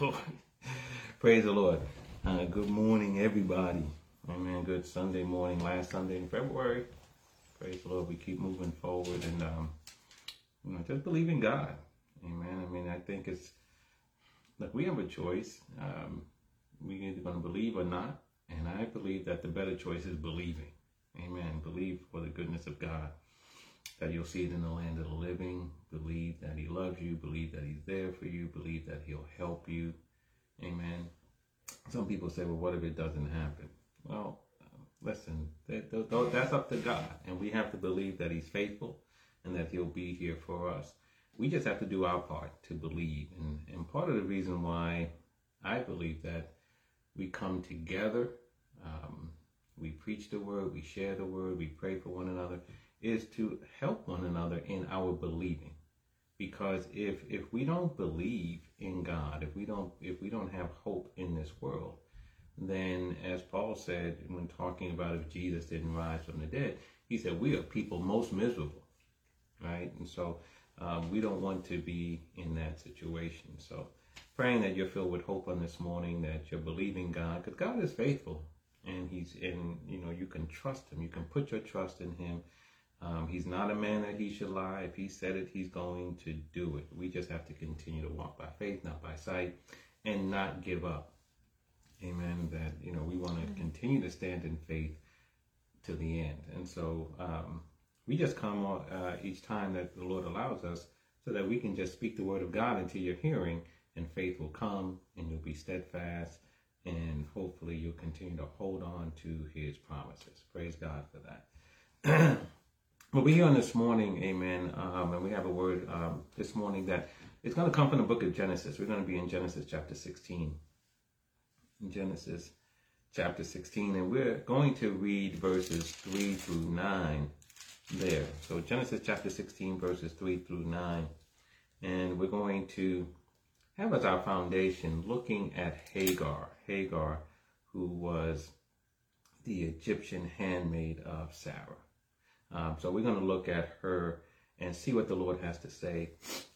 Lord. Praise the Lord. Uh, good morning, everybody. Amen. Good Sunday morning, last Sunday in February. Praise the Lord. We keep moving forward and um, you know, just believe in God. Amen. I mean, I think it's like we have a choice. Um, we're either going to believe or not. And I believe that the better choice is believing. Amen. Believe for the goodness of God that you'll see it in the land of the living. Believe that He loves you. Believe that He's there for you. Believe that He'll help you. Amen. Some people say, well, what if it doesn't happen? Well, listen, that's up to God. And we have to believe that He's faithful and that He'll be here for us. We just have to do our part to believe. And, and part of the reason why I believe that we come together, um, we preach the word, we share the word, we pray for one another is to help one another in our believing. Because if if we don't believe in God, if we don't if we don't have hope in this world, then as Paul said when talking about if Jesus didn't rise from the dead, he said we are people most miserable, right? And so um, we don't want to be in that situation. So praying that you're filled with hope on this morning, that you're believing God, because God is faithful, and He's in. You know you can trust Him. You can put your trust in Him um, he's not a man that he should lie. If he said it, he's going to do it. We just have to continue to walk by faith, not by sight, and not give up. Amen. That, you know, we want to continue to stand in faith to the end. And so um, we just come uh, each time that the Lord allows us so that we can just speak the word of God into your hearing, and faith will come, and you'll be steadfast, and hopefully you'll continue to hold on to his promises. Praise God for that. Well, we're here on this morning, amen, um, and we have a word um, this morning that it's going to come from the book of Genesis. We're going to be in Genesis chapter 16. In Genesis chapter 16, and we're going to read verses 3 through 9 there. So, Genesis chapter 16, verses 3 through 9. And we're going to have as our foundation looking at Hagar. Hagar, who was the Egyptian handmaid of Sarah. Um, so we're going to look at her and see what the Lord has to say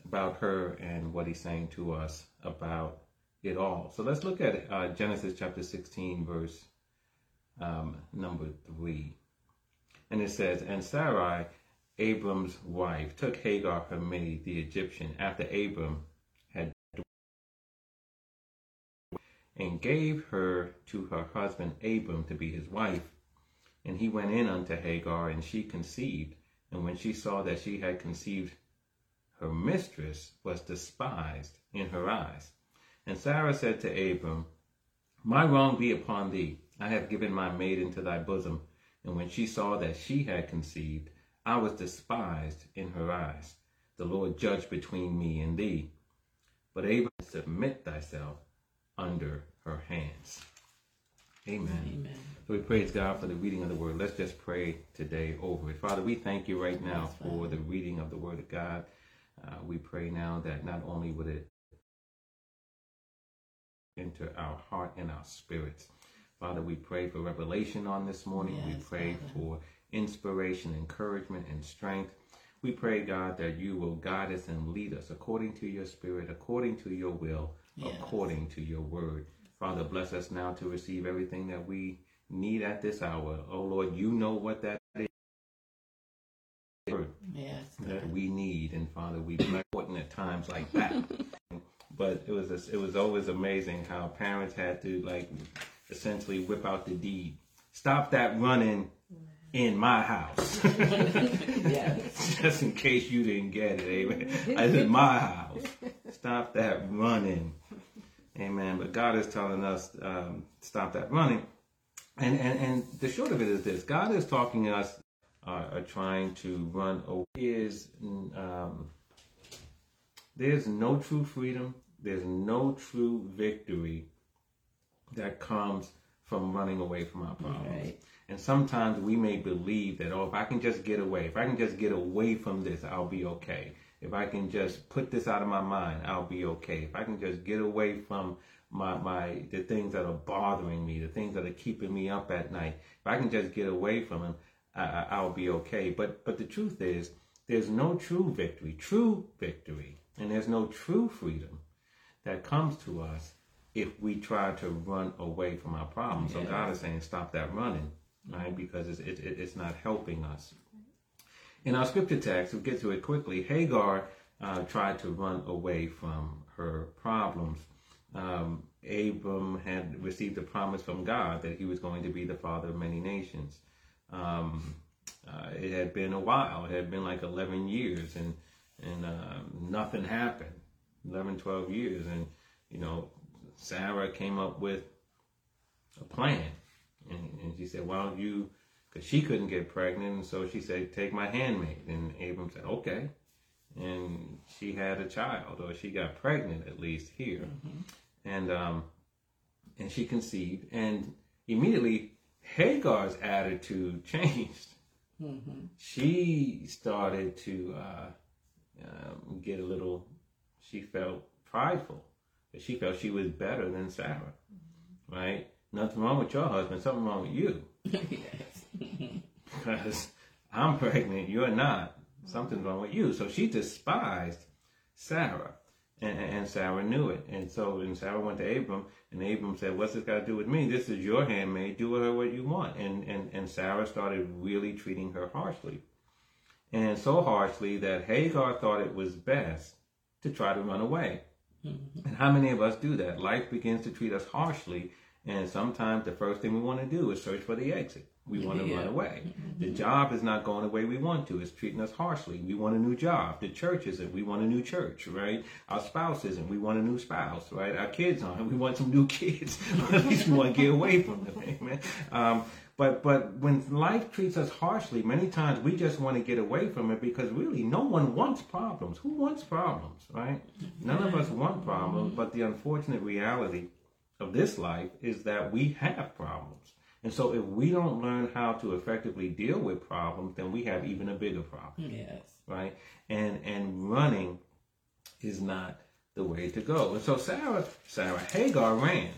about her and what he's saying to us about it all. So let's look at uh, Genesis chapter 16, verse um, number 3. And it says, And Sarai, Abram's wife, took Hagar, her maid, the Egyptian, after Abram had and gave her to her husband Abram to be his wife. And he went in unto Hagar, and she conceived. And when she saw that she had conceived, her mistress was despised in her eyes. And Sarah said to Abram, My wrong be upon thee. I have given my maid into thy bosom. And when she saw that she had conceived, I was despised in her eyes. The Lord judge between me and thee. But Abram, submit thyself under her hands. Amen. Amen. So we praise God for the reading of the word. Let's just pray today over it. Father, we thank you right now yes, for the reading of the word of God. Uh, we pray now that not only would it enter our heart and our spirits. Father, we pray for revelation on this morning. Yes, we pray Father. for inspiration, encouragement, and strength. We pray, God, that you will guide us and lead us according to your spirit, according to your will, yes. according to your word. Father, bless us now to receive everything that we need at this hour. Oh Lord, you know what that is. Yes. That we need, and Father, we bless important at times like that. but it was a, it was always amazing how parents had to like essentially whip out the deed. Stop that running in my house. Just in case you didn't get it, amen. I said my house. Stop that running. Amen. But God is telling us um, stop that running. And, and and the short of it is this: God is talking to us uh, are trying to run away. Is um, there's no true freedom. There's no true victory that comes from running away from our problems. Right. And sometimes we may believe that, oh, if I can just get away, if I can just get away from this, I'll be okay. If I can just put this out of my mind, I'll be okay. If I can just get away from my, my the things that are bothering me, the things that are keeping me up at night, if I can just get away from them, I, I'll be okay. But but the truth is, there's no true victory, true victory, and there's no true freedom that comes to us if we try to run away from our problems. So God is saying, stop that running, right? Because it's, it, it, it's not helping us. In our scripture text, we'll get to it quickly. Hagar uh, tried to run away from her problems. Um, Abram had received a promise from God that he was going to be the father of many nations. Um, uh, it had been a while. It had been like 11 years, and and uh, nothing happened. 11, 12 years, and you know, Sarah came up with a plan, and, and she said, "Why don't you?" Because she couldn't get pregnant, and so she said, "Take my handmaid." And Abram said, "Okay." And she had a child, or she got pregnant at least here, mm-hmm. and um, and she conceived, and immediately Hagar's attitude changed. Mm-hmm. She started to uh, um, get a little. She felt prideful she felt she was better than Sarah, mm-hmm. right? Nothing wrong with your husband, something wrong with you. because I'm pregnant, you're not. Something's wrong with you. So she despised Sarah. And, and, Sarah knew it. And so and Sarah went to Abram, and Abram said, What's this got to do with me? This is your handmaid. Do with her what you want. And, and, and Sarah started really treating her harshly. And so harshly that Hagar thought it was best to try to run away. Mm-hmm. And how many of us do that? Life begins to treat us harshly, and sometimes the first thing we want to do is search for the exit. We want to yeah. run away. Mm-hmm. The job is not going the way we want to. It's treating us harshly. We want a new job. The church isn't. We want a new church, right? Our spouse isn't. We want a new spouse, right? Our kids aren't. We want some new kids. At least we want to get away from them, amen. Um, but but when life treats us harshly, many times we just want to get away from it because really no one wants problems. Who wants problems, right? None of us want problems, but the unfortunate reality of this life is that we have problems. And so if we don't learn how to effectively deal with problems, then we have even a bigger problem. Yes. Right? And and running is not the way to go. And so Sarah Sarah Hagar ran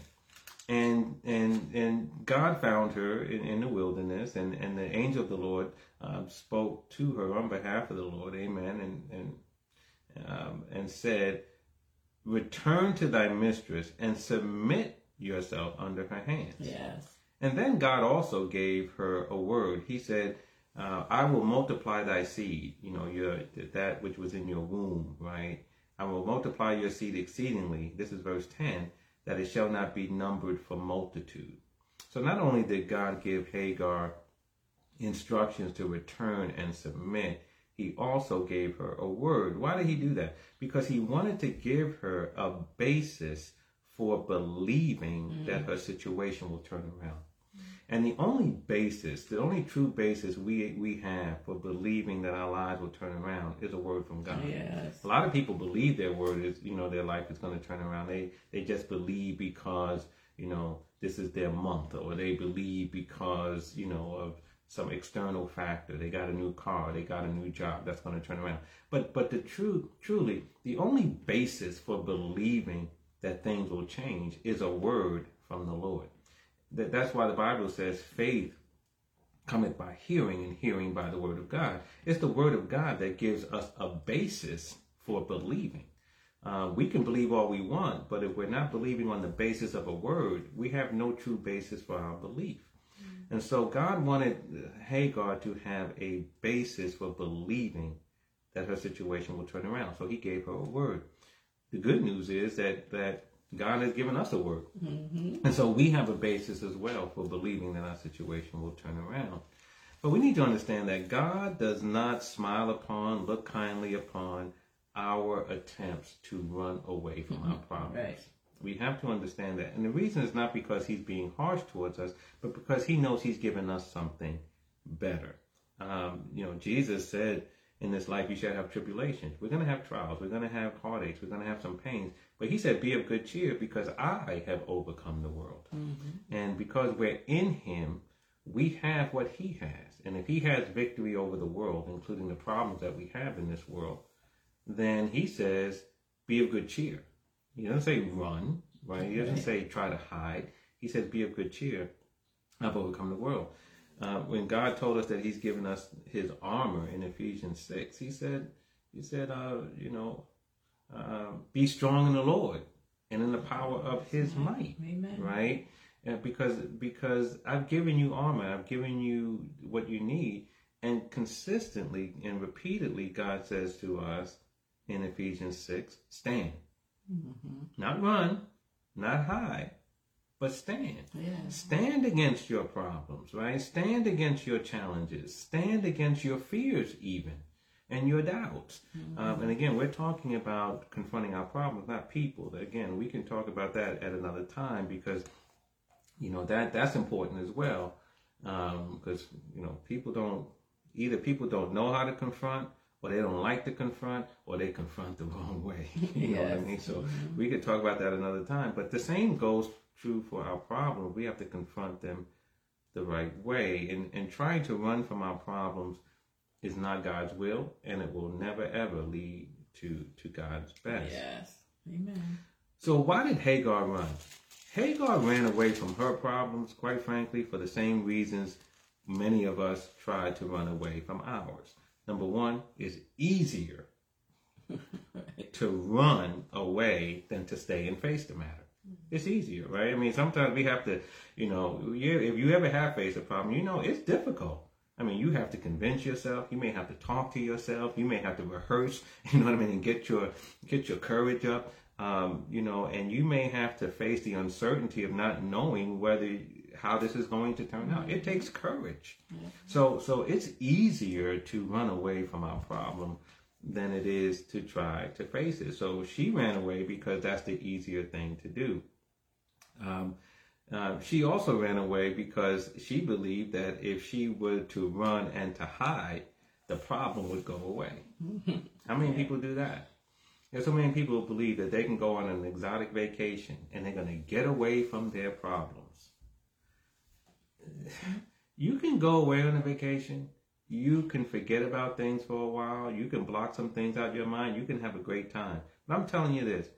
and and and God found her in, in the wilderness, and, and the angel of the Lord um, spoke to her on behalf of the Lord, Amen, and and um, and said, "Return to thy mistress and submit yourself under her hands." Yes. And then God also gave her a word. He said, uh, "I will multiply thy seed." You know, your that which was in your womb, right? I will multiply your seed exceedingly. This is verse ten that it shall not be numbered for multitude. So not only did God give Hagar instructions to return and submit, he also gave her a word. Why did he do that? Because he wanted to give her a basis for believing mm. that her situation will turn around. And the only basis, the only true basis we we have for believing that our lives will turn around is a word from God. Yes. A lot of people believe their word is, you know, their life is going to turn around. They they just believe because, you know, this is their month or they believe because, you know, of some external factor. They got a new car, they got a new job that's going to turn around. But but the true truly, the only basis for believing that things will change is a word from the Lord. That, that's why the Bible says faith cometh by hearing and hearing by the word of God. It's the word of God that gives us a basis for believing. Uh, we can believe all we want, but if we're not believing on the basis of a word, we have no true basis for our belief. Mm-hmm. And so God wanted Hagar to have a basis for believing that her situation will turn around. So he gave her a word. The good news is that that God has given us a word. Mm-hmm. And so we have a basis as well for believing that our situation will turn around. But we need to understand that God does not smile upon, look kindly upon our attempts to run away from mm-hmm. our problems. Right. We have to understand that. And the reason is not because he's being harsh towards us, but because he knows he's given us something better. Um, you know, Jesus said, in this life you shall have tribulations. We're going to have trials. We're going to have heartaches. We're going to have some pains. But he said, Be of good cheer because I have overcome the world. Mm-hmm. And because we're in him, we have what he has. And if he has victory over the world, including the problems that we have in this world, then he says, Be of good cheer. He doesn't say run, right? He doesn't say try to hide. He says, Be of good cheer. I've overcome the world uh, when God told us that He's given us His armor in Ephesians six, He said, He said, uh, you know, uh, be strong in the Lord and in the power of his might. Amen. Right? And because because I've given you armor, I've given you what you need, and consistently and repeatedly God says to us in Ephesians six, stand, Mm-hmm. not run, not hide, but stand. Yes. Stand against your problems, right? Stand against your challenges. Stand against your fears, even, and your doubts. Mm-hmm. Um, and again, we're talking about confronting our problems, not people. Again, we can talk about that at another time because, you know, that that's important as well. Um, because you know, people don't either people don't know how to confront, or they don't like to confront, or they confront the wrong way. you know what I Yes. mean? So mm-hmm. we could talk about that another time. But the same goes true for our problems. We have to confront them the right way. And, and trying to run from our problems is not God's will, and it will never ever lead to, to God's best. Yes. Amen. So why did Hagar run? Hagar ran away from her problems, quite frankly, for the same reasons many of us try to run away from ours. Number one, it's easier to run away than to stay and face the matter. It's easier, right? I mean, sometimes we have to, you know, you- if you ever have faced a problem, you know, it's difficult. I mean, you have to convince yourself. You may have to talk to yourself. You may have to rehearse. You know what I mean, and get your get your courage up. Um, you know, and you may have to face the uncertainty of not knowing whether how this is going to turn out. It takes courage. So so it's easier to run away from our problem than it is to try to face it. So she ran away because that's the easier thing to do. Um, uh, she also ran away because she believed that if she were to run and to hide, the problem would go away. How many people do that? There's so many people who believe that they can go on an exotic vacation and they're going to get away from their problems. You can go away on a vacation. You can forget about things for a while. You can block some things out of your mind. You can have a great time. But I'm telling you this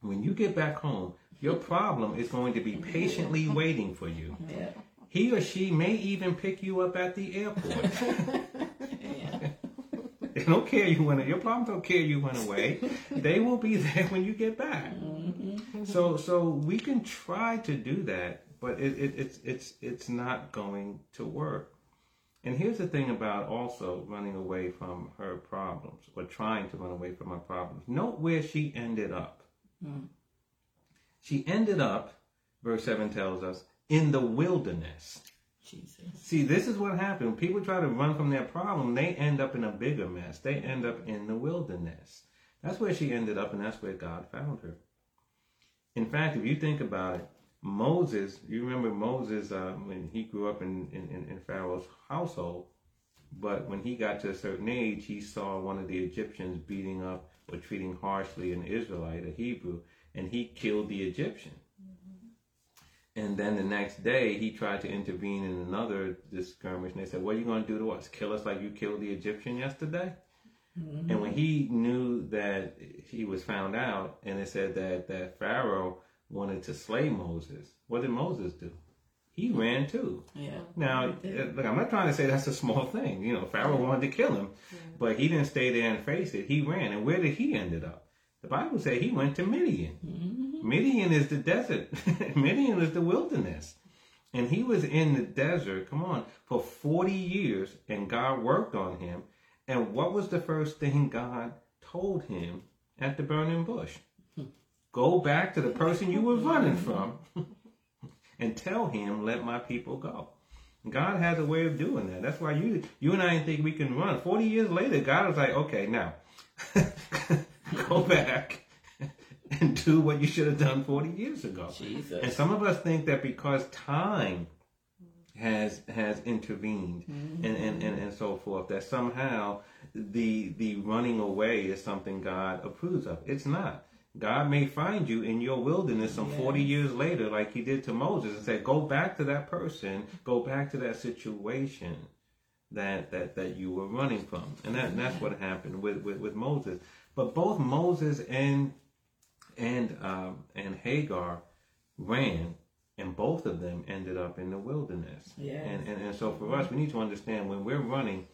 when you get back home, your problem is going to be patiently waiting for you. Yeah. He or she may even pick you up at the airport. Yeah. They don't care you went. Your problems don't care you went away. They will be there when you get back. Mm-hmm. So so we can try to do that, but it, it, it's it's it's not going to work. And here's the thing about also running away from her problems or trying to run away from her problems. Note where she ended up. Mm-hmm. She ended up, verse 7 tells us, in the wilderness. Jesus. See, this is what happened. When people try to run from their problem, they end up in a bigger mess. They end up in the wilderness. That's where she ended up, and that's where God found her. In fact, if you think about it, Moses, you remember Moses uh, when he grew up in, in, in Pharaoh's household, but when he got to a certain age, he saw one of the Egyptians beating up or treating harshly an Israelite, a Hebrew, and he killed the Egyptian. And then the next day, he tried to intervene in another skirmish, and they said, "What are you going to do to us? Kill us like you killed the Egyptian yesterday?" And when he knew that he was found out, and it said that that Pharaoh wanted to slay Moses, what did Moses do? He ran too. Yeah. Now, uh, look, I'm not trying to say that's a small thing. You know, Pharaoh wanted to kill him, but he didn't stay there and face it. He ran, and where did he ended up? The Bible said he went to Midian. Midian is the desert. Midian is the wilderness. And he was in the desert, come on, for 40 years, and God worked on him. And what was the first thing God told him at the burning bush? Go back to the person you were running from and tell him, let my people go. God has a way of doing that. That's why you you and I think we can run. 40 years later, God was like, okay, now go back and do what you should have done 40 years ago. Jesus. And some of us think that because time has has intervened mm-hmm. and, and, and, and so forth, that somehow the the running away is something God approves of. It's not. God may find you in your wilderness some 40 years later, like he did to Moses, and say, Go back to that person, go back to that situation that that, that you were running from. And that, and that's what happened with, with, with Moses. But both Moses and and um, and Hagar ran, and both of them ended up in the wilderness. Yes. And, and and so for us, we need to understand when we're running.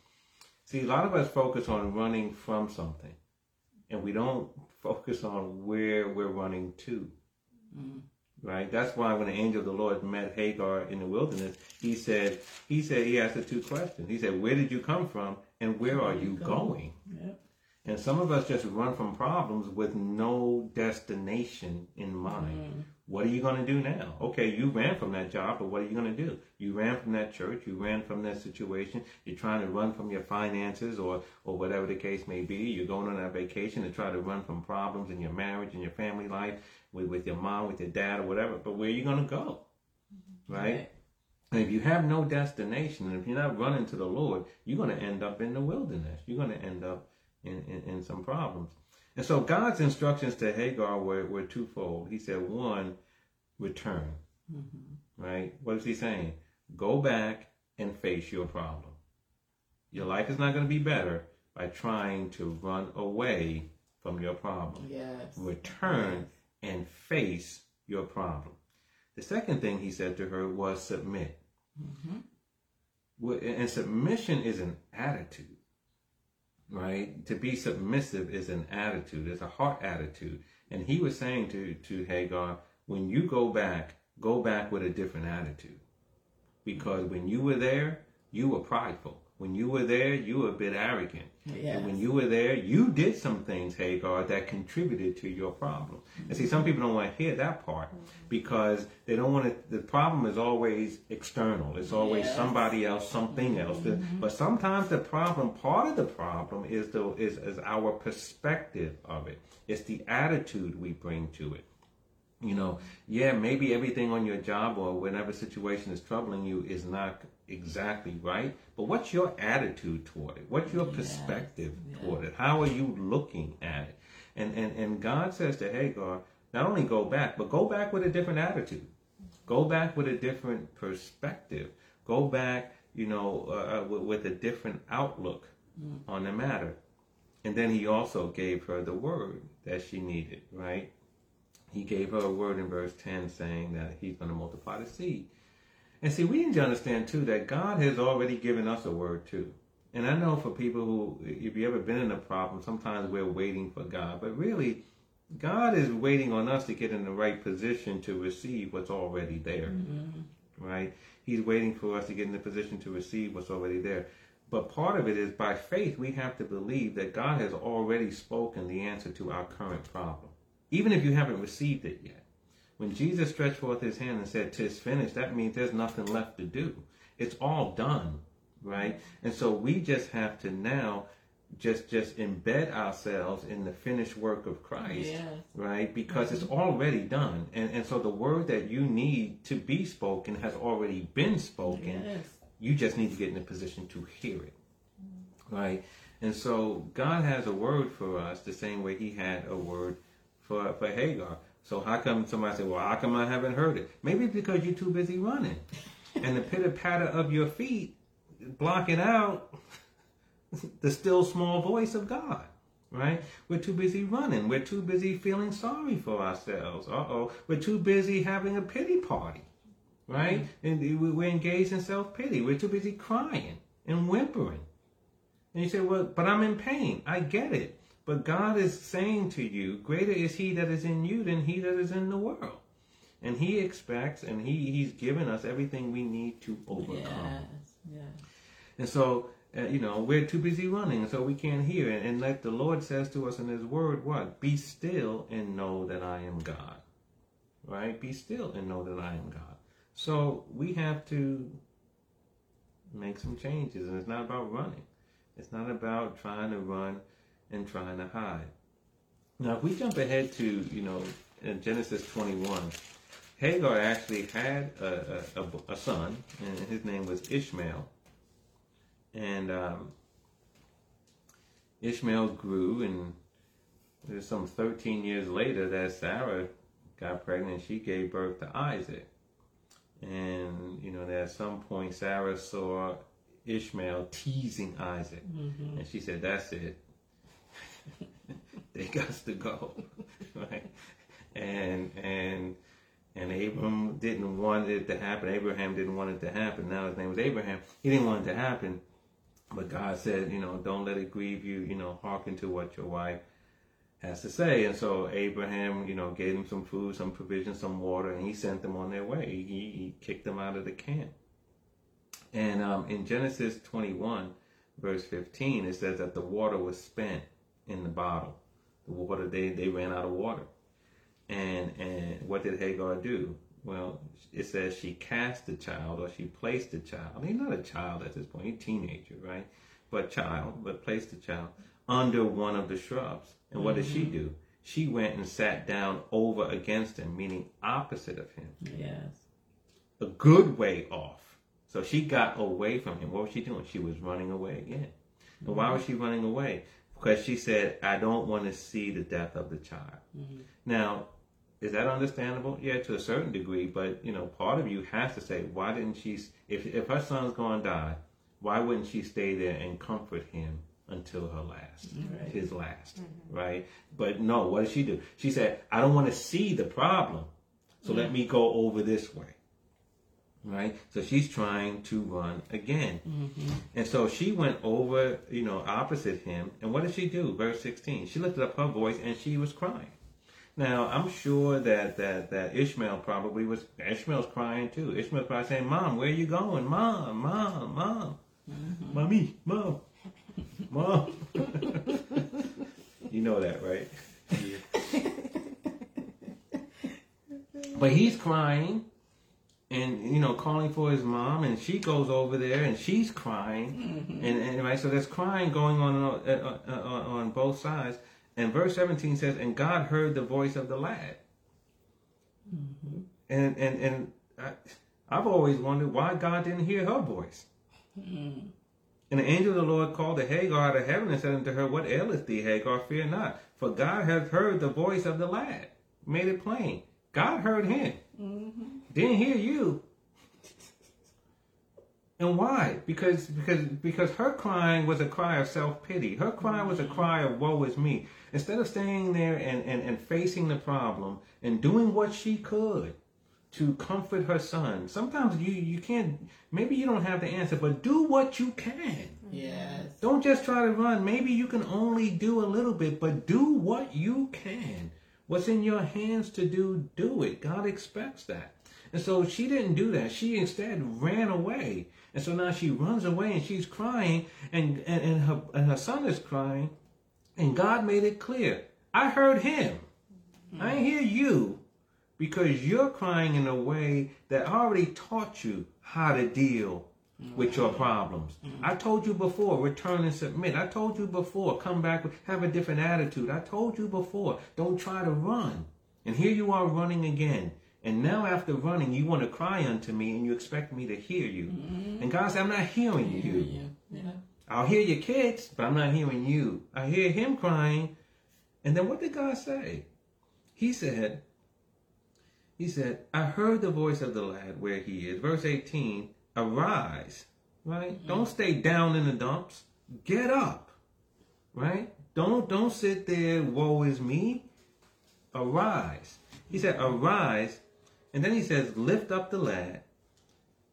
See, a lot of us focus on running from something, and we don't focus on where we're running to. Mm. Right? That's why when the angel of the Lord met Hagar in the wilderness, he said, he said, he asked her two questions. He said, Where did you come from and where are you going? Yep. And some of us just run from problems with no destination in mind. What are you going to do now? Okay, you ran from that job, but what are you going to do? You ran from that church, you ran from that situation. You're trying to run from your finances or or whatever the case may be. You're going on that vacation to try to run from problems in your marriage and your family life with, with your mom, with your dad, or whatever. But where are you going to go? Mm-hmm. Right? And if you have no destination, and if you're not running to the Lord, you're going to end up in the wilderness. You're going to end up in, in, in some problems. And so God's instructions to Hagar were, were twofold. He said, one, return. Mm-hmm. Right? What is he saying? Go back and face your problem. Your life is not going to be better by trying to run away from your problem. Yes. Return and face your problem. The second thing he said to her was submit. Mm-hmm. Well, And submission is an attitude, right? To be submissive is an attitude, it's a heart attitude. And he was saying to, to Hagar, when you go back, go back with a different attitude. Because when you were there, you were prideful. When you were there, you were a bit arrogant. Yes. And when you were there, you did some things, Hagar, that contributed to your problem. And see, some people don't want to hear that part mm-hmm. because they don't want to. The problem is always external. It's always Yes. somebody else, something else. Mm-hmm. But sometimes the problem, part of the problem, is the is, is our perspective of it. It's the attitude we bring to it. You know, yeah, maybe everything on your job or whatever situation is troubling you is not exactly right, but what's your attitude toward it? What's your perspective toward it? How are you looking at it? And, and and God says to Hagar, not only go back, but go back with a different attitude. Go back with a different perspective. Go back, you know, uh, with, with a different outlook on the matter. And then he also gave her the word that she needed, right? He gave her a word in verse 10 saying that he's going to multiply the seed. And see, we need to understand too that God has already given us a word too. And I know for people who, if you ever been in a problem, sometimes we're waiting for God. But really, God is waiting on us to get in the right position to receive what's already there. Mm-hmm. Right? He's waiting for us to get in the position to receive what's already there. But part of it is by faith, we have to believe that God has already spoken the answer to our current problem, even if you haven't received it yet. When Jesus stretched forth his hand and said, Tis finished, that means there's nothing left to do. It's all done, right? And so we just have to now just just embed ourselves in the finished work of Christ, Yes. right? Because it's mm-hmm. already done. And and so the word that you need to be spoken has already been spoken. Yes. You just need to get in a position to hear it. Mm-hmm. Right? And so God has a word for us the same way he had a word for, for Hagar. So how come somebody say, well, how come I haven't heard it? Maybe it's because you're too busy running. and the pitter patter of your feet blocking out the still small voice of God. Right? We're too busy running. We're too busy feeling sorry for ourselves. Uh oh. We're too busy having a pity party right? And we- we're engaged in self pity. We're too busy crying and whimpering. And you say, well, but I'm in pain. I get it. But God is saying to you, greater is He that is in you than He that is in the world. And He expects and He He's given us everything we need to overcome. Yes. Yes. And so, uh, you know, we're too busy running, so we can't hear. And, and like the Lord says to us in His Word, what? Be still and know that I am God. Right? Be still and know that I am God. So we have to make some changes, and it's not about running. It's not about trying to run and trying to hide. Now, if we jump ahead to, you know, in Genesis 21, Hagar actually had a, a, a, son, and his name was Ishmael. And um, Ishmael grew, and there's some 13 years later that Sarah got pregnant. She gave birth to Isaac. And, you know, at some point, Sarah saw Ishmael teasing Isaac. And she said, That's it. they got to go. right? And, and, and Abram didn't want it to happen. Abraham didn't want it to happen. Now his name was Abraham. He didn't want it to happen. But God said, you know, don't let it grieve you. You know, hearken to what your wife has to say. And so Abraham, you know, gave them some food, some provision, some water, and he sent them on their way. He, he kicked them out of the camp. And um, in Genesis 21, verse 15, it says that the water was spent in the bottle. The water, they, they ran out of water. And, and what did Hagar do? Well, it says she cast the child or she placed the child. He's not a child at this point, he's a teenager, right? But child, but placed the child under one of the shrubs. And what mm-hmm. did she mm-hmm. do? She went and sat down over against him, meaning opposite of him. Yes. A good way off. So she got away from him. What was she doing? She was running away again. And mm-hmm. why was she running away? Because she said, I don't want to see the death of the child. Mm-hmm. Now, is that understandable? Yeah, to a certain degree, but you know, part of you has to say, why didn't she? If if her son's going to die, why wouldn't she stay there and comfort him until her last, right. his last, mm-hmm. right? But no, what did she do? She said, I don't want to see the problem, so mm-hmm. let me go over this way. Right, so she's trying to run again, mm-hmm. and so she went over, you know, opposite him. And what did she do? Verse sixteen. She lifted up her voice and she was crying. Now I'm sure that that that Ishmael probably was. Ishmael's crying too. Ishmael's probably saying, "Mom, where are you going? Mom, mom, mom, mm-hmm. mommy, mom." Mom. you know that, right? Yeah. but he's crying and you know calling for his mom and she goes over there and she's crying mm-hmm. and, and right so there's crying going on on, uh, uh, uh, on both sides and verse 17 says and god heard the voice of the lad mm-hmm. and and and I, i've always wondered why god didn't hear her voice mm-hmm. And the angel of the Lord called to Hagar out of heaven and said unto her, What aileth thee, Hagar? Fear not, for God hath heard the voice of the lad. Made it plain. God heard him. Didn't hear you. And why? Because because because her crying was a cry of self pity. Her cry was a cry of woe is me. Instead of staying there and, and, and facing the problem and doing what she could, to comfort her son. Sometimes you you can't. Maybe you don't have the answer, but do what you can. Yes. Don't just try to run. Maybe you can only do a little bit, but do what you can. What's in your hands to do, do it. God expects that. And so she didn't do that. She instead ran away. And so now she runs away and she's crying and, and, and her and her son is crying. And God made it clear. I heard him. I hear you because you're crying in a way that already taught you how to deal with your problems. Mm-hmm. I told you before, return and submit. I told you before, come back, with, have a different attitude. I told you before, don't try to run. And here you are running again. And now after running, you want to cry unto me and you expect me to hear you. Mm-hmm. And God said, I'm not hearing you. you. Yeah. I'll hear your kids, but I'm not hearing you. I hear him crying. And then what did God say? He said, he said, I heard the voice of the lad where he is. Verse 18, arise, right? Mm-hmm. Don't stay down in the dumps. Get up, right? Don't don't sit there, woe is me. Arise. He said, arise. And then he says, lift up the lad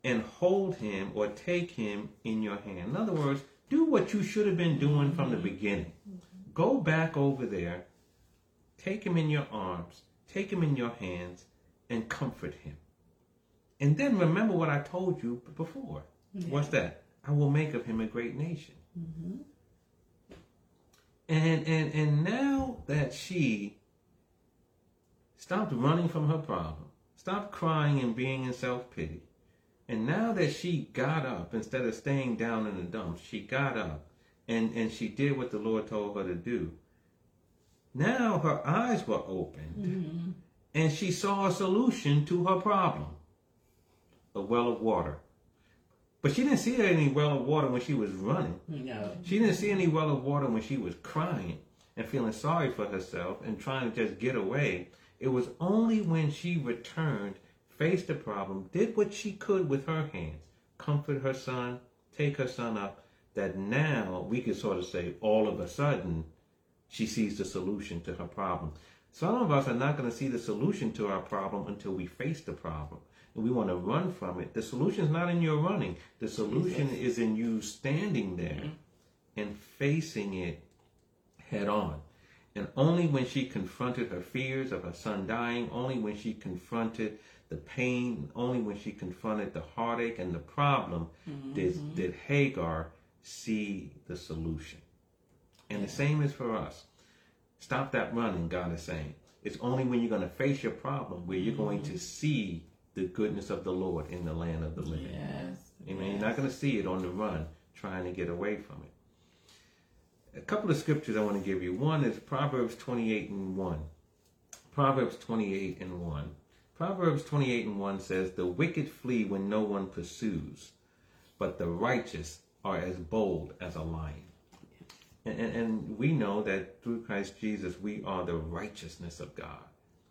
and hold him or take him in your hand. In other words, do what you should have been doing from the beginning. Go back over there, take him in your arms, take him in your hands, and comfort him. And then remember what I told you before. Yeah. What's that? I will make of him a great nation. Mm-hmm. And and and now that she stopped running from her problem, stopped crying and being in self pity, and now that she got up instead of staying down in the dumps, she got up and and she did what the Lord told her to do. Now her eyes were opened. Mm-hmm and she saw a solution to her problem a well of water. But she didn't see any well of water when she was running. No. She didn't see any well of water when she was crying and feeling sorry for herself and trying to just get away. It was only when she returned, faced the problem, did what she could with her hands, comfort her son, take her son up, that now we could sort of say all of a sudden she sees the solution to her problem. Some of us are not going to see the solution to our problem until we face the problem. And we want to run from it. The solution is not in your running. The solution is in you standing there and facing it head on. And only when she confronted her fears of her son dying, only when she confronted the pain, only when she confronted the heartache and the problem, mm-hmm. did, did Hagar see the solution. And the same is for us. Stop that running, God is saying. It's only when you're going to face your problem where you're mm-hmm. going to see the goodness of the Lord in the land of the living. Yes. Amen. Yes. You're not going to see it on the run trying to get away from it. A couple of scriptures I want to give you. One is Proverbs 28 and 1. Proverbs 28 and 1. Proverbs 28 and 1 says, The wicked flee when no one pursues, but the righteous are as bold as a lion. And, and, and, we know that through Christ Jesus, we are the righteousness of God.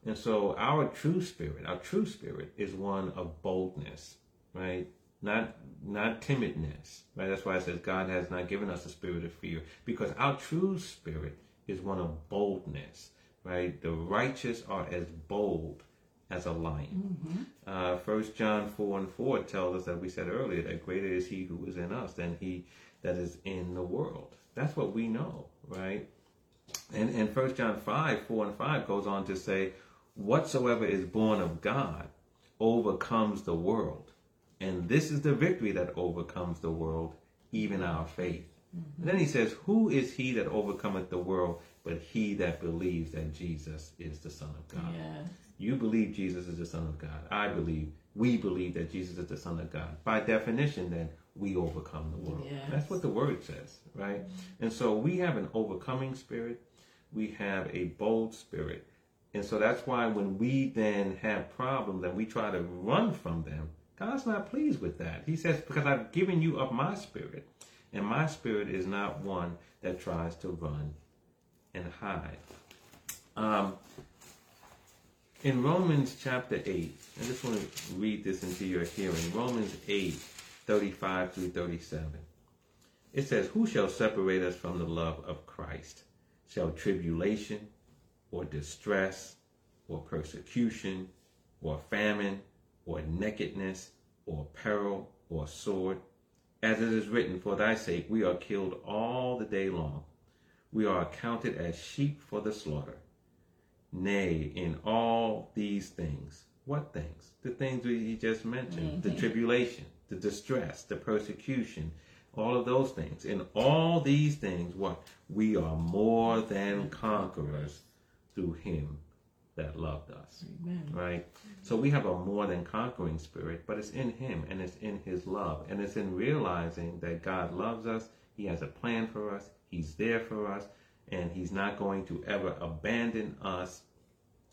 And so our true spirit, our true spirit is one of boldness, right? Not not timidness, right? That's why it says God has not given us a spirit of fear, because our true spirit is one of boldness, right? The righteous are as bold as a lion. Mm-hmm. Uh, First John four and four tells us that we said earlier that greater is He who is in us than He that is in the world. That's what we know, right? And and First John five four and five goes on to say, whatsoever is born of God overcomes the world, and this is the victory that overcomes the world, even our faith. Mm-hmm. then he says, Who is he that overcometh the world but he that believes that Jesus is the Son of God? Yes. You believe Jesus is the Son of God. I believe, we believe that Jesus is the Son of God. By definition, then, we overcome the world. Yes. That's what the word says, right? Mm-hmm. And so we have an overcoming spirit, we have a bold spirit. And so that's why when we then have problems and we try to run from them, God's not pleased with that. He says, Because I've given you of my spirit, and my spirit is not one that tries to run and hide. Um, in Romans chapter 8, I just want to read this into your hearing. Romans 8, 35 through 37. It says, Who shall separate us from the love of Christ? Shall tribulation or distress or persecution or famine or nakedness or peril or sword? As it is written, For thy sake we are killed all the day long. We are accounted as sheep for the slaughter. Nay, in all these things, what things? The things we just mentioned mm-hmm. the tribulation, the distress, the persecution, all of those things. In all these things, what? We are more than conquerors through him that loved us. Amen. Right? So we have a more than conquering spirit, but it's in him and it's in his love. And it's in realizing that God loves us, he has a plan for us, he's there for us, and he's not going to ever abandon us.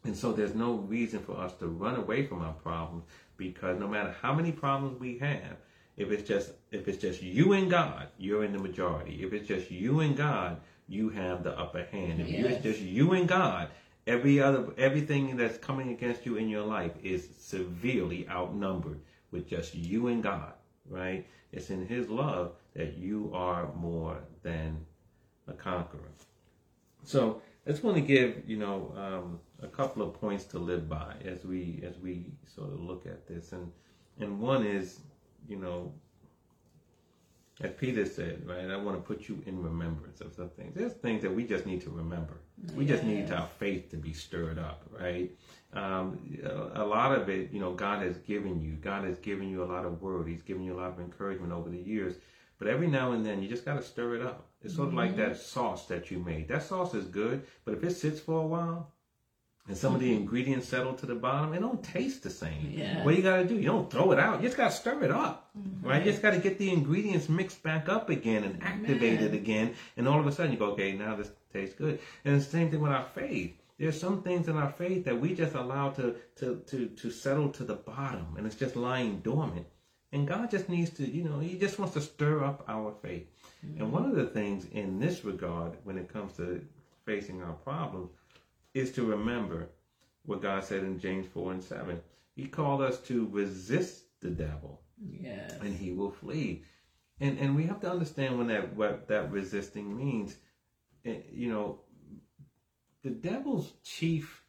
And so there's no reason for us to run away from our problems because no matter how many problems we have, if it's just if it's just you and God, you're in the majority. If it's just you and God, you have the upper hand. If yes. it's just you and God, every other everything that's coming against you in your life is severely outnumbered with just you and God, right? It's in his love that you are more than a conqueror. So I just want to give, you know, um, a couple of points to live by as we as we sort of look at this. And and one is, you know, as Peter said, right, I want to put you in remembrance of some things. There's things that we just need to remember. We just need our faith to be stirred up, right? Um, a lot of it, you know, God has given you. God has given you a lot of word. He's given you a lot of encouragement over the years. But every now and then, you just got to stir it up. It's sort of mm-hmm. like that sauce that you made. That sauce is good, but if it sits for a while, and some of the ingredients settle to the bottom, it don't taste the same. Yeah. What you got to do? You don't throw it out. You just got to stir it up, mm-hmm. right? You just got to get the ingredients mixed back up again and activated again, and all of a sudden you go, okay, now this tastes good. And the same thing with our faith. There's some things in our faith that we just allow to to to to settle to the bottom, and it's just lying dormant. And God just needs to, you know, He just wants to stir up our faith. Mm-hmm. And one of the things in this regard, when it comes to facing our problems is to remember what God said in James 4 and 7. He called us to resist the devil. Yes. And he will flee. And and we have to understand when that what that resisting means. You know, the devil's chief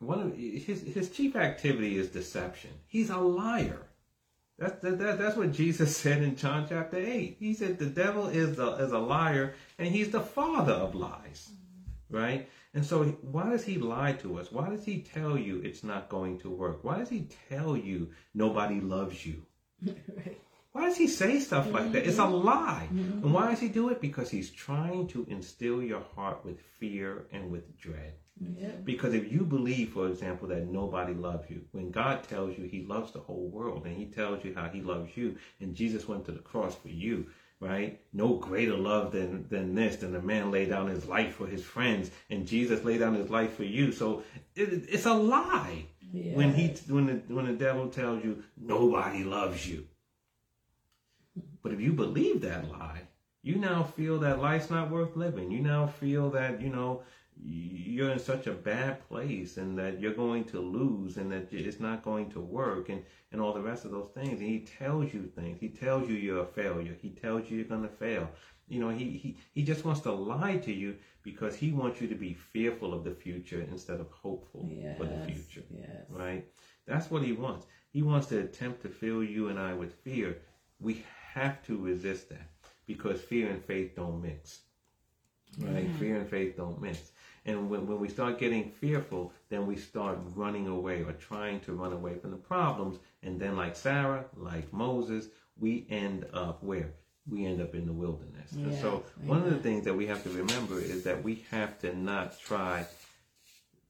one of his his chief activity is deception. He's a liar. That's that, that's what Jesus said in John chapter eight. He said the devil is a is a liar and he's the father of lies. right? And so, why does he lie to us? Why does he tell you it's not going to work? Why does he tell you nobody loves you? right. Why does he say stuff like that? It's a mm-hmm. lie. Mm-hmm. And why does he do it? Because he's trying to instill your heart with fear and with dread. Yeah. Because if you believe, for example, that nobody loves you, when God tells you he loves the whole world and he tells you how he loves you, and Jesus went to the cross for you, right? No greater love than, than this, than a man lay down his life for his friends, and Jesus laid down his life for you. So it, it's a lie when he when the when the devil tells you nobody loves you. But if you believe that lie, you now feel that life's not worth living. You now feel that you know you're in such a bad place and that you're going to lose and that it's not going to work and, and all the rest of those things. And he tells you things. He tells you you're a failure. He tells you you're going to fail. You know, he, he, he just wants to lie to you because he wants you to be fearful of the future instead of hopeful yes. for the future. Yes. Right? That's what he wants. He wants to attempt to fill you and I with fear. We have to resist that because fear and faith don't mix. Right? Yeah. Fear and faith don't mix. And when, when we start getting fearful, then we start running away or trying to run away from the problems. And then, like Sarah, like Moses, we end up where? We end up in the wilderness. So, one of the things that we have to remember is that we have to not try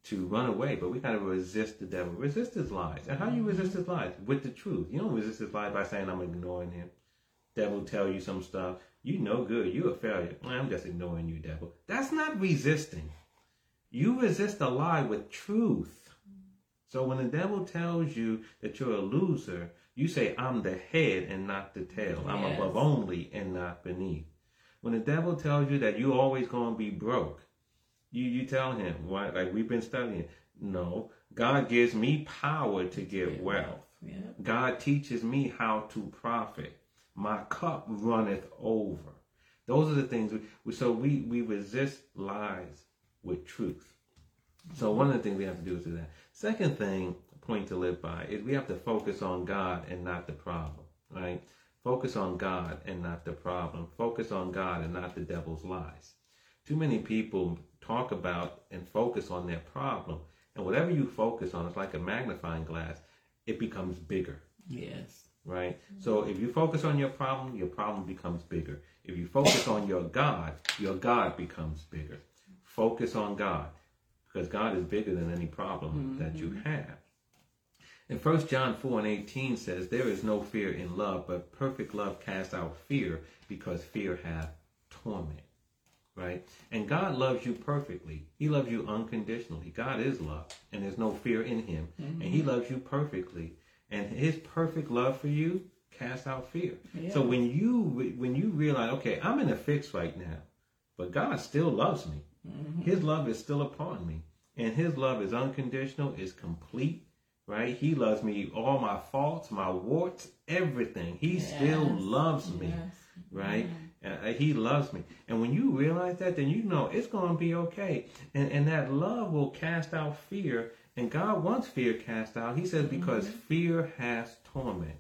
to run away, but we got to resist the devil, resist his lies. And how do you mm-hmm. resist his lies? With the truth. You don't resist his lies by saying, I'm ignoring him. Devil tell you some stuff. You know good. You a failure. I'm just ignoring you, devil. That's not resisting. You resist a lie with truth. So when the devil tells you that you're a loser, you say, I'm the head and not the tail. I'm Yes. above only and not beneath. When the devil tells you that you're always going to be broke, you, you tell him, why, like we've been studying, no, God gives me power to get wealth. Yeah. God teaches me how to profit. My cup runneth over. Those are the things. We, we, so we, we resist lies with truth. So one of the things we have to do is do that. Second thing, point to live by, is we have to focus on God and not the problem, right? Focus on God and not the problem. Focus on God and not the devil's lies. Too many people talk about and focus on their problem, and whatever you focus on, it's like a magnifying glass. It becomes bigger Yes. right? So if you focus on your problem, your problem becomes bigger. If you focus on your God, your God becomes bigger. Focus on God because God is bigger than any problem mm-hmm. that you have. And 1 John 4 and 18 says, There is no fear in love, but perfect love casts out fear because fear hath torment. Right? And God loves you perfectly. He loves you unconditionally. God is love, and there's no fear in Him. And He mm-hmm. loves you perfectly. And His perfect love for you casts out fear. Yeah. So when you when you realize, okay, I'm in a fix right now, but God still loves me. Mm-hmm. His love is still upon me, and His love is unconditional, is complete. Right? He loves me, all my faults, my warts, everything. He still loves me Yes. right? Mm-hmm. Uh, uh, he loves me. And when you realize that, then you know it's going to be okay. And, and that love will cast out fear. And God wants fear cast out. He says, mm-hmm. because fear has torment,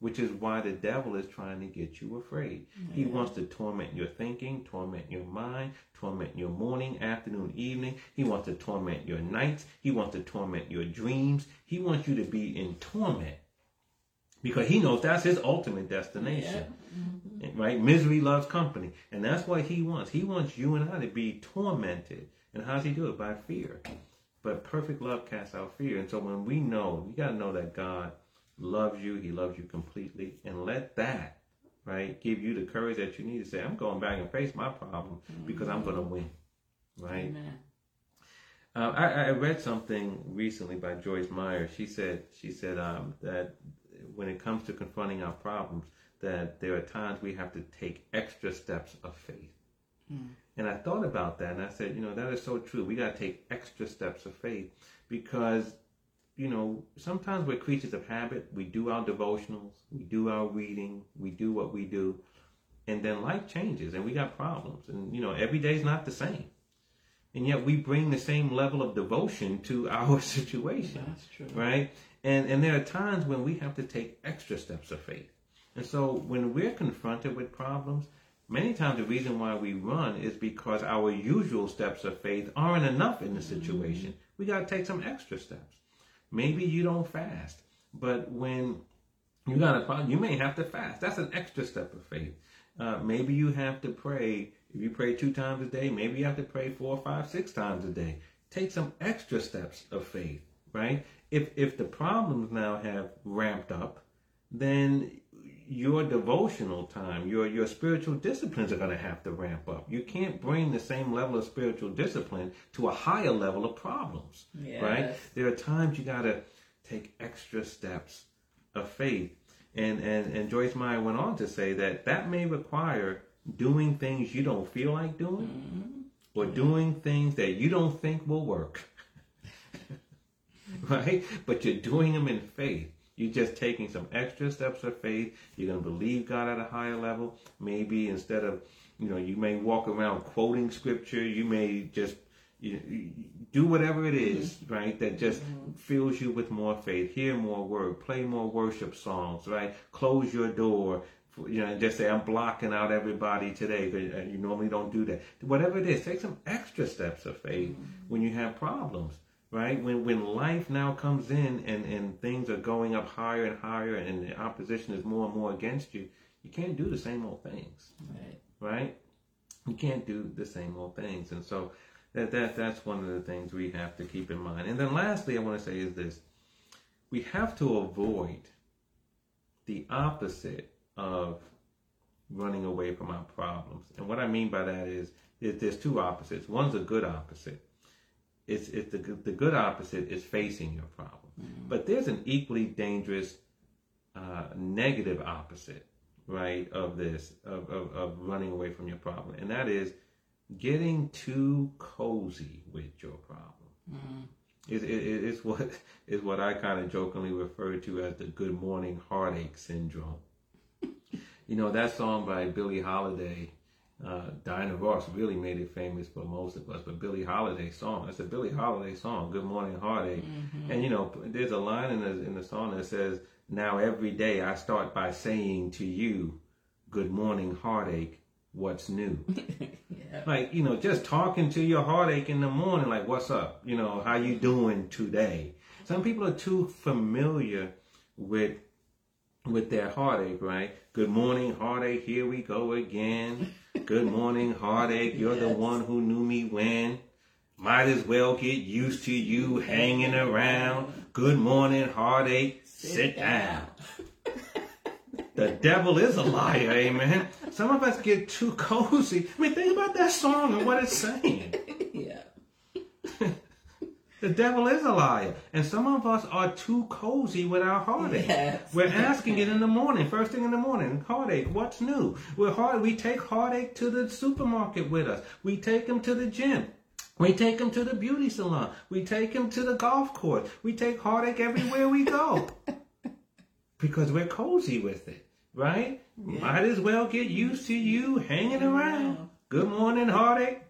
which is why the devil is trying to get you afraid. Mm-hmm. He wants to torment your thinking, torment your mind, torment your morning, afternoon, evening. He wants to torment your nights. He wants to torment your dreams. He wants you to be in torment because he knows that's his ultimate destination. Mm-hmm. Right? Misery loves company. And that's what he wants. He wants you and I to be tormented. And how does he do it? By fear. But perfect love casts out fear. And so when we know, you got to know that God loves you, he loves you completely. And let that, right, give you the courage that you need to say, I'm going back and face my problem because I'm going to win. Right? Uh, I, I read something recently by Joyce Meyer. She said she said um, that when it comes to confronting our problems, that there are times we have to take extra steps of faith. And I thought about that, and I said, you know, that is so true. We got to take extra steps of faith because, you know, sometimes we're creatures of habit. We do our devotionals, we do our reading, we do what we do, and then life changes, and we got problems, and you know, every day's not the same and yet we bring the same level of devotion to our situation That's true. right and and there are times when we have to take extra steps of faith and so when we're confronted with problems Many times the reason why we run is because our usual steps of faith aren't enough in the mm-hmm. situation. We got to take some extra steps. Maybe you don't fast, but when you got a problem, you may have to fast. That's an extra step of faith. Uh, maybe you have to pray. If you pray two times a day, maybe you have to pray four, five, six times a day. Take some extra steps of faith, right? If if the problems now have ramped up, then your devotional time, your your spiritual disciplines are going to have to ramp up. You can't bring the same level of spiritual discipline to a higher level of problems, Yes. right? There are times you got to take extra steps of faith. And, and and Joyce Meyer went on to say that that may require doing things you don't feel like doing, mm-hmm. or doing things that you don't think will work, right? But you're doing them in faith. You're just taking some extra steps of faith. You're going to believe God at a higher level. Maybe instead of, you know, you may walk around quoting scripture. You may just you, you do whatever it is, mm-hmm. right? That just mm-hmm. fills you with more faith. Hear more word. Play more worship songs, right? Close your door. You know, and just say I'm blocking out everybody today. Uh, you normally don't do that. Whatever it is, take some extra steps of faith mm-hmm. when you have problems right? When when life now comes in and and things are going up higher and higher, and the opposition is more and more against you, you can't do the same old things, Right. right? You can't do the same old things, and so that that that's one of the things we have to keep in mind. And then lastly, I want to say is this: we have to avoid the opposite of running away from our problems. And what I mean by that is, is there's two opposites. One's a good opposite it's, it's the, good- the good opposite is facing your problem. But there's an equally dangerous uh, negative opposite, right, of this, of, of, of running away from your problem. And that is getting too cozy with your problem. It, it, it- it's what is what I kind of jokingly refer to as the good morning heartache syndrome. you know, that song by Billie Holiday, uh, Diana Ross really made it famous for most of us, but Billie Holiday song, it's a Billie Holiday song, Good Morning Heartache. And you know, there's a line in the, in the song that says, Now every day I start by saying to you, Good morning heartache, what's new? Yeah. like you know just talking to your heartache in the morning like what's up you know how you doing today some people are too familiar with with their heartache right good morning heartache here we go again good morning heartache you're the one who knew me when might as well get used to you hanging around good morning heartache sit, down. The devil is a liar, amen. Some of us get too cozy. I mean, think about that song and what it's saying. Yeah. The devil is a liar. And some of us are too cozy with our heartache. Yes. We're asking it in the morning, first thing in the morning. Heartache, what's new? We're hard, we take heartache to the supermarket with us. We take him to the gym. We take him to the beauty salon. We take him to the golf course. We take heartache everywhere we go. because we're cozy with it, right? Might as well get used to you hanging around. Good morning, heartache.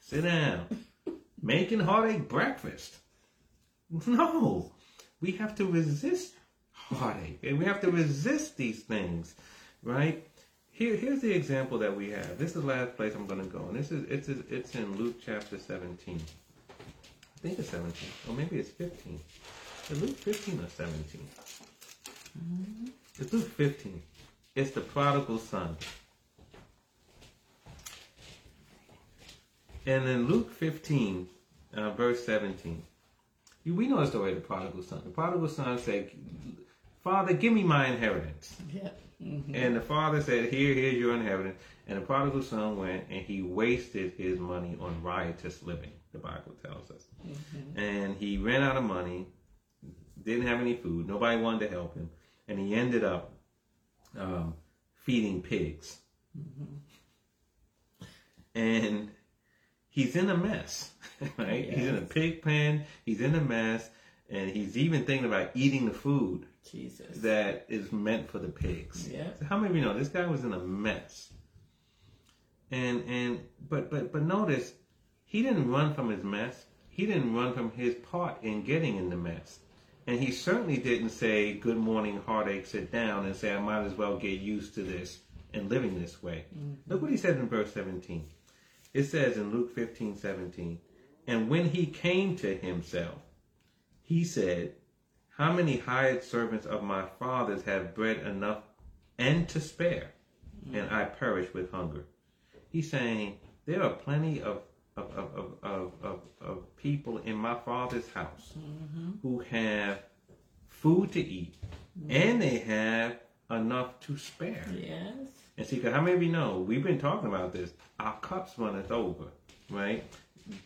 Sit down. Making heartache breakfast. No, we have to resist heartache, and we have to resist these things, right? Here, here's the example that we have. This is the last place I'm going to go, and this is it's it's in Luke chapter 17. I think it's 17, or maybe it's 15. Is Luke 15 or 17? Mm-hmm. It's Luke 15. It's the prodigal son. And in Luke 15, uh, verse 17, we know the story of the prodigal son. The prodigal son said, Father, give me my inheritance. Yeah. And the father said, Here, here's your inheritance. And the prodigal son went and he wasted his money on riotous living, the Bible tells us. And he ran out of money, didn't have any food, nobody wanted to help him, and he ended up um, feeding pigs. And he's in a mess, right? Oh, he's in a pig pen, he's in a mess, and he's even thinking about eating the food Jesus. that is meant for the pigs. Yeah. So how many of you know this guy was in a mess? And and but but but notice he didn't run from his mess. He didn't run from his part in getting in the mess. And he certainly didn't say, Good morning, heartache, sit down and say, I might as well get used to this and living this way. Mm-hmm. Look what he said in verse 17. It says in Luke 15, 17, and when he came to himself, he said, How many hired servants of my father's have bread enough and to spare, and I perish with hunger? He's saying, There are plenty of of, of, of, of, of people in my father's house mm-hmm. who have food to eat and they have enough to spare. Yes. And see, how many of you know we've been talking about this? Our cups runneth over, right?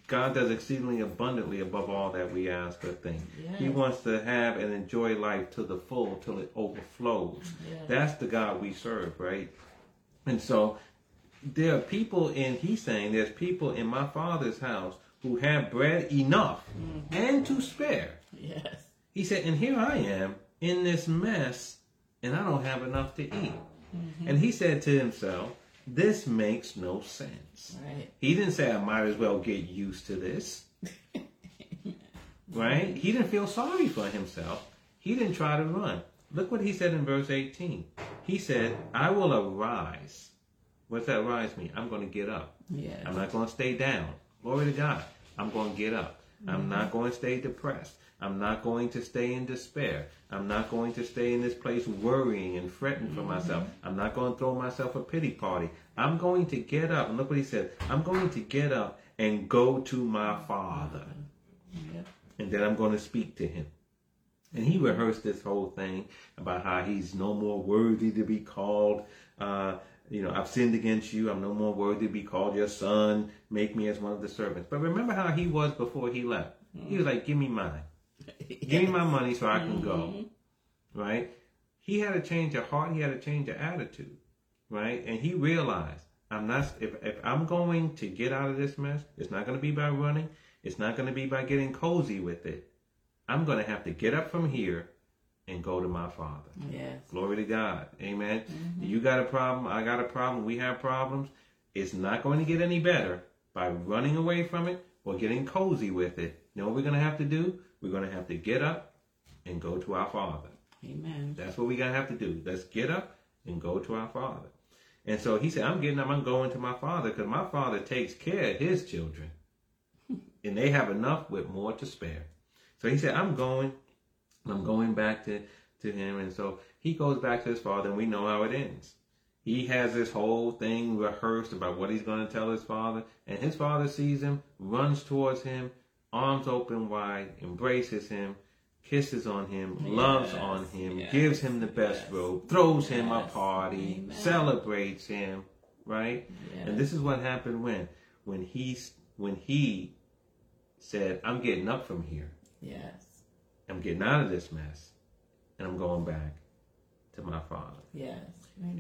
God does exceedingly abundantly above all that we ask or think. He wants to have and enjoy life to the full till it overflows. Yes. That's the God we serve, right? And so there are people in, he's saying, there's people in my father's house who have bread enough mm-hmm. and to spare. Yes. He said, and here I am in this mess, and I don't have enough to eat. Mm-hmm. And he said to himself, this makes no sense. Right. He didn't say, I might as well get used to this. right? He didn't feel sorry for himself. He didn't try to run. Look what he said in verse 18. He said, I will arise. What's that rise mean? I'm going to get up. Yes. I'm not going to stay down. Glory to God. I'm going to get up. I'm mm-hmm. not going to stay depressed. I'm not going to stay in despair. I'm not going to stay in this place worrying and fretting for myself. Mm-hmm. I'm not going to throw myself a pity party. I'm going to get up. And look what he said. I'm going to get up and go to my father. Mm-hmm. Yep. And then I'm going to speak to him. And he rehearsed this whole thing about how he's no more worthy to be called, uh, you know, I've sinned against you. I'm no more worthy to be called your son. Make me as one of the servants. But remember how he was before he left. He was mm-hmm. like, give me mine. Give me my money so I can go. Mm-hmm. Right? He had a change of heart. He had a change of attitude. Right? And he realized, I'm not, if, if I'm going to get out of this mess, it's not going to be by running. It's not going to be by getting cozy with it. I'm going to have to get up from here and go to my father. Yes. Glory to God. Amen. Mm-hmm. You got a problem. I got a problem. We have problems. It's not going to get any better by running away from it or getting cozy with it. You know what we're going to have to do? We're going to have to get up and go to our Father. Amen. That's what we're going to have to do. Let's get up and go to our Father. And so he said, I'm getting up, I'm going to my Father because my Father takes care of his children. and they have enough with more to spare. So he said, I'm going. I'm going back to, to him. And so he goes back to his father, and we know how it ends. He has this whole thing rehearsed about what he's going to tell his father. And his father sees him, runs towards him, arms open wide, embraces him, kisses on him, loves on him, yes, gives him the best yes, robe, throws him a party, Amen. celebrates him, right? Yes. And this is what happened when when he when he said, "I'm getting up from here. Yes. I'm getting out of this mess, and I'm going back to my Father." Yes.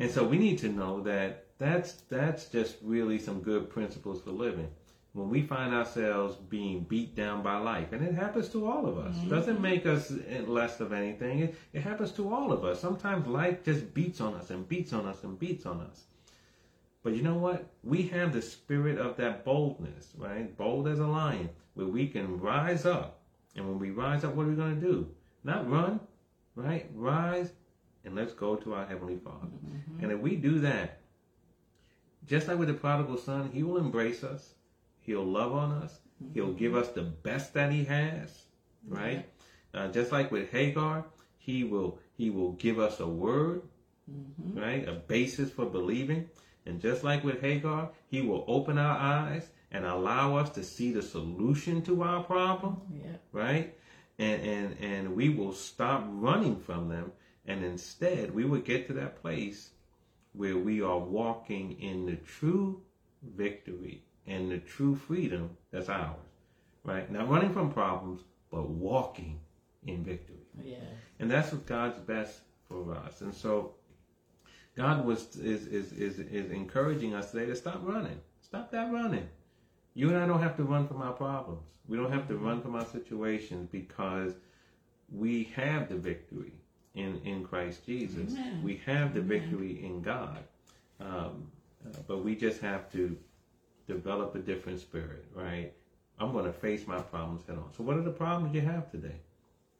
And so we need to know that that's that's just really some good principles for living. When we find ourselves being beat down by life, and it happens to all of us, mm-hmm. doesn't make us less of anything. It, it happens to all of us. Sometimes life just beats on us and beats on us and beats on us. But you know what? We have the spirit of that boldness, right? Bold as a lion, where we can rise up. And when we rise up, what are we going to do? Not run, right? Rise and let's go to our Heavenly Father. Mm-hmm. And if we do that, just like with the prodigal son, he will embrace us. He'll love on us. He'll give us the best that he has, right? Uh, just like with Hagar, he will he will give us a word, right? A basis for believing. And just like with Hagar, he will open our eyes and allow us to see the solution to our problem Yeah. right? And and and we will stop running from them, and instead we will get to that place where we are walking in the true victory and the true freedom that's ours, right? Not running from problems, but walking in victory. Yes. And that's what God's best for us. And so God was is is is, is encouraging us today to stop running. Stop that running. You and I don't have to run from our problems. We don't have to run from our situations because we have the victory in, in Christ Jesus. Amen. We have the victory in God. Um, uh, but we just have to develop a different spirit, right? I'm going to face my problems head on. So, what are the problems you have today?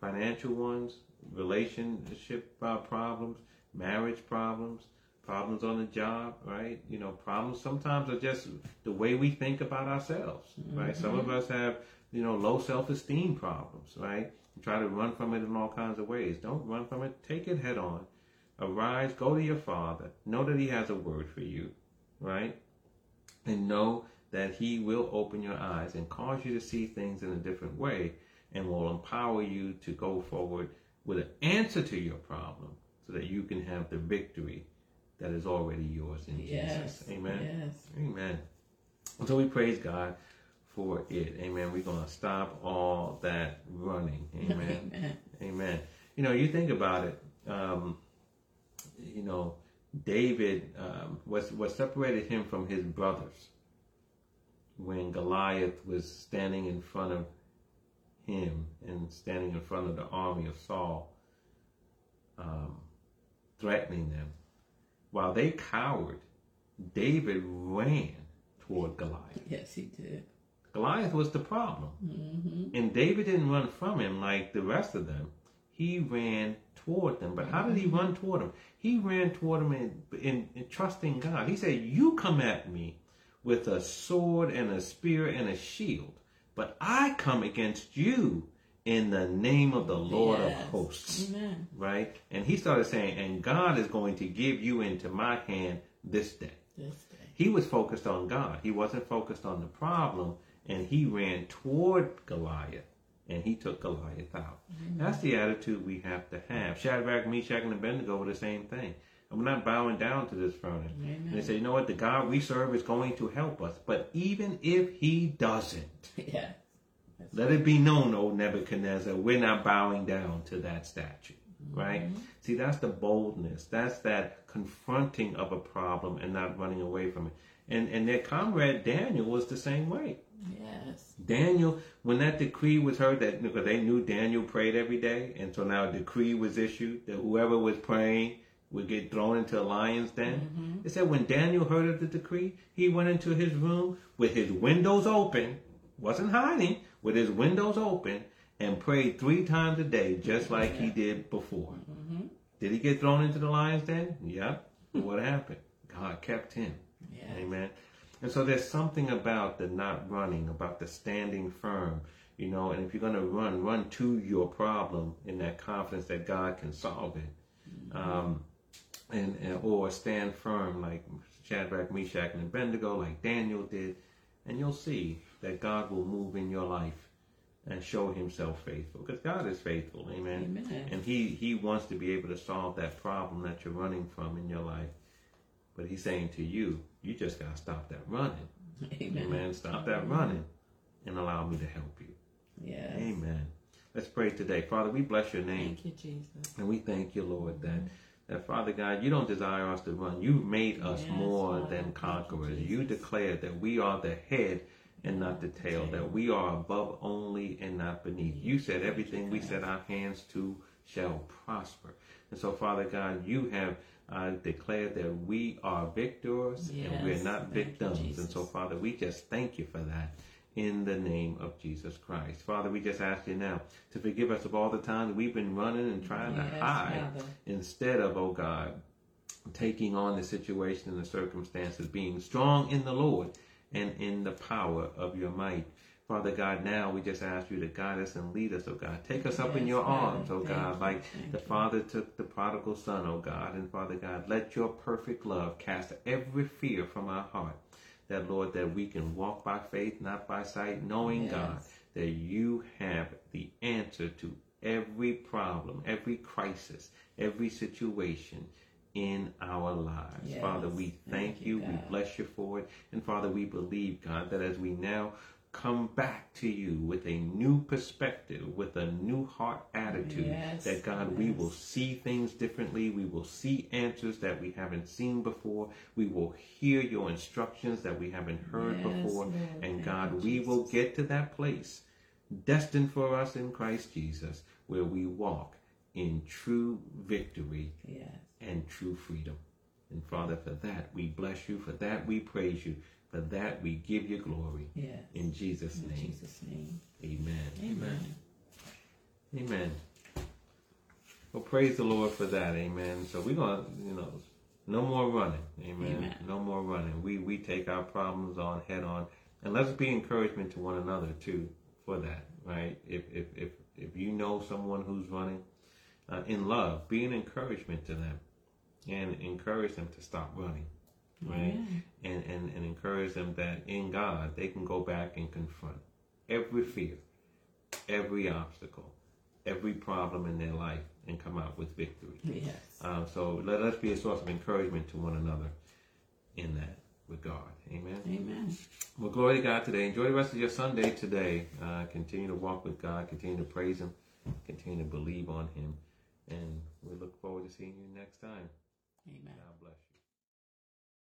Financial ones, relationship uh, problems, marriage problems, problems on the job, right? You know, problems sometimes are just the way we think about ourselves, right? Some of us have, you know, low self esteem problems, right? try to run from it in all kinds of ways. Don't run from it. Take it head on. Arise, go to your father. Know that he has a word for you, right? And know that he will open your eyes and cause you to see things in a different way and will empower you to go forward with an answer to your problem so that you can have the victory that is already yours in Yes. Jesus. Amen. Yes. Amen. So we praise God for it. Amen. We're going to stop all that running. Amen. Amen. Amen. You know, you think about it. Um, you know, David um, was what separated him from his brothers when Goliath was standing in front of him and standing in front of the army of Saul, um, threatening them. While they cowered, David ran toward Goliath. Yes, he did. Goliath was the problem. Mm-hmm. And David didn't run from him like the rest of them. He ran toward them. But how did he run toward them? He ran toward them in, in, in trusting God. He said, You come at me with a sword and a spear and a shield, but I come against you in the name of the Lord Yes. of hosts. Amen. Right? And he started saying, And God is going to give you into my hand this day. This day. He was focused on God. He wasn't focused on the problem, and he ran toward Goliath, and he took Goliath out. That's the attitude we have to have. Shadrach, Meshach, and Abednego were the same thing. And we're not bowing down to this furnace. And they say, you know what? The God we serve is going to help us. But even if he doesn't, Yeah. let it be known, O Nebuchadnezzar, we're not bowing down to that statue. Right? Mm-hmm. See, that's the boldness. That's that confronting of a problem and not running away from it. And and their comrade Daniel was the same way. Yes. Daniel, when that decree was heard, that because they knew Daniel prayed every day, and so now a decree was issued that whoever was praying would get thrown into a lion's den. Mm-hmm. It said when Daniel heard of the decree, he went into his room with his windows open, wasn't hiding, with his windows open, and prayed three times a day, just like he did before. Mm-hmm. Did he get thrown into the lion's den? Yep. What happened? God kept him. Yes. Amen. And so there's something about the not running, about the standing firm, you know, and if you're going to run, run to your problem in that confidence that God can solve it. Um, and, and or stand firm like Shadrach, Meshach, and Abednego, like Daniel did, and you'll see that God will move in your life and show Himself faithful, because God is faithful, Amen. Amen. And He He wants to be able to solve that problem that you're running from in your life, but He's saying to you, you just gotta stop that running, Amen. Amen. Stop that running, and allow me to help you, Yes. Amen. Let's pray today, Father. We bless Your name. Thank you, Jesus. And we thank you, Lord, that, that Father God, you don't desire us to run. You've made us Yes, more Father. than Thank you, conquerors. You, Jesus. declared that we are the head and not the tail, that we are above only and not beneath. You said everything we set our hands to shall prosper. And so, Father God, you have uh, declare that we are victors and we're not victims. and so, Father, we just thank you for that in the name of Jesus Christ. Father, we just ask you now to forgive us of all the times we've been running and trying to hide Father. instead of, oh God, taking on the situation and the circumstances, being strong in the Lord and in the power of your might. Father God, now we just ask you to guide us and lead us, oh God. Take us up in your arms, oh Thank God, you, like thank the you. Father took the prodigal son, oh God. And Father God, let your perfect love cast every fear from our heart. That, Lord, that we can walk by faith, not by sight, knowing, Yes. God, that you have the answer to every problem, every crisis, every situation in our lives. Yes. Father, we thank, Thank you. you, We bless you for it. And Father, we believe, God, that as we now come back to you with a new perspective, with a new heart attitude, Yes, that God, we will see things differently. We will see answers that we haven't seen before. We will hear your instructions that we haven't heard Yes, before. Lord. And God, we will get to that place destined for us in Christ Jesus where we walk in true victory Yes. and true freedom. And Father, for that we bless you, for that we praise you, for that we give you glory. Yes. In Jesus' In name, Jesus' name. amen. Amen. Amen. Well, praise the Lord for that. Amen. So we're going to, you know, No more running. Amen. Amen. No more running. We we take our problems on head on, and let's be encouragement to one another too for that. Right? If if if if you know someone who's running uh, in love, be an encouragement to them, and encourage them to stop running. Right? Amen. And, and and encourage them that in God they can go back and confront every fear, every obstacle, every problem in their life, and come out with victory. Yes. Um, so let us be a source of encouragement to one another in that regard. Amen. Amen. Well, glory to God today. Enjoy the rest of your Sunday today. Uh, continue to walk with God. Continue to praise Him. Continue to believe on Him. And we look forward to seeing you next time. Amen. God bless you.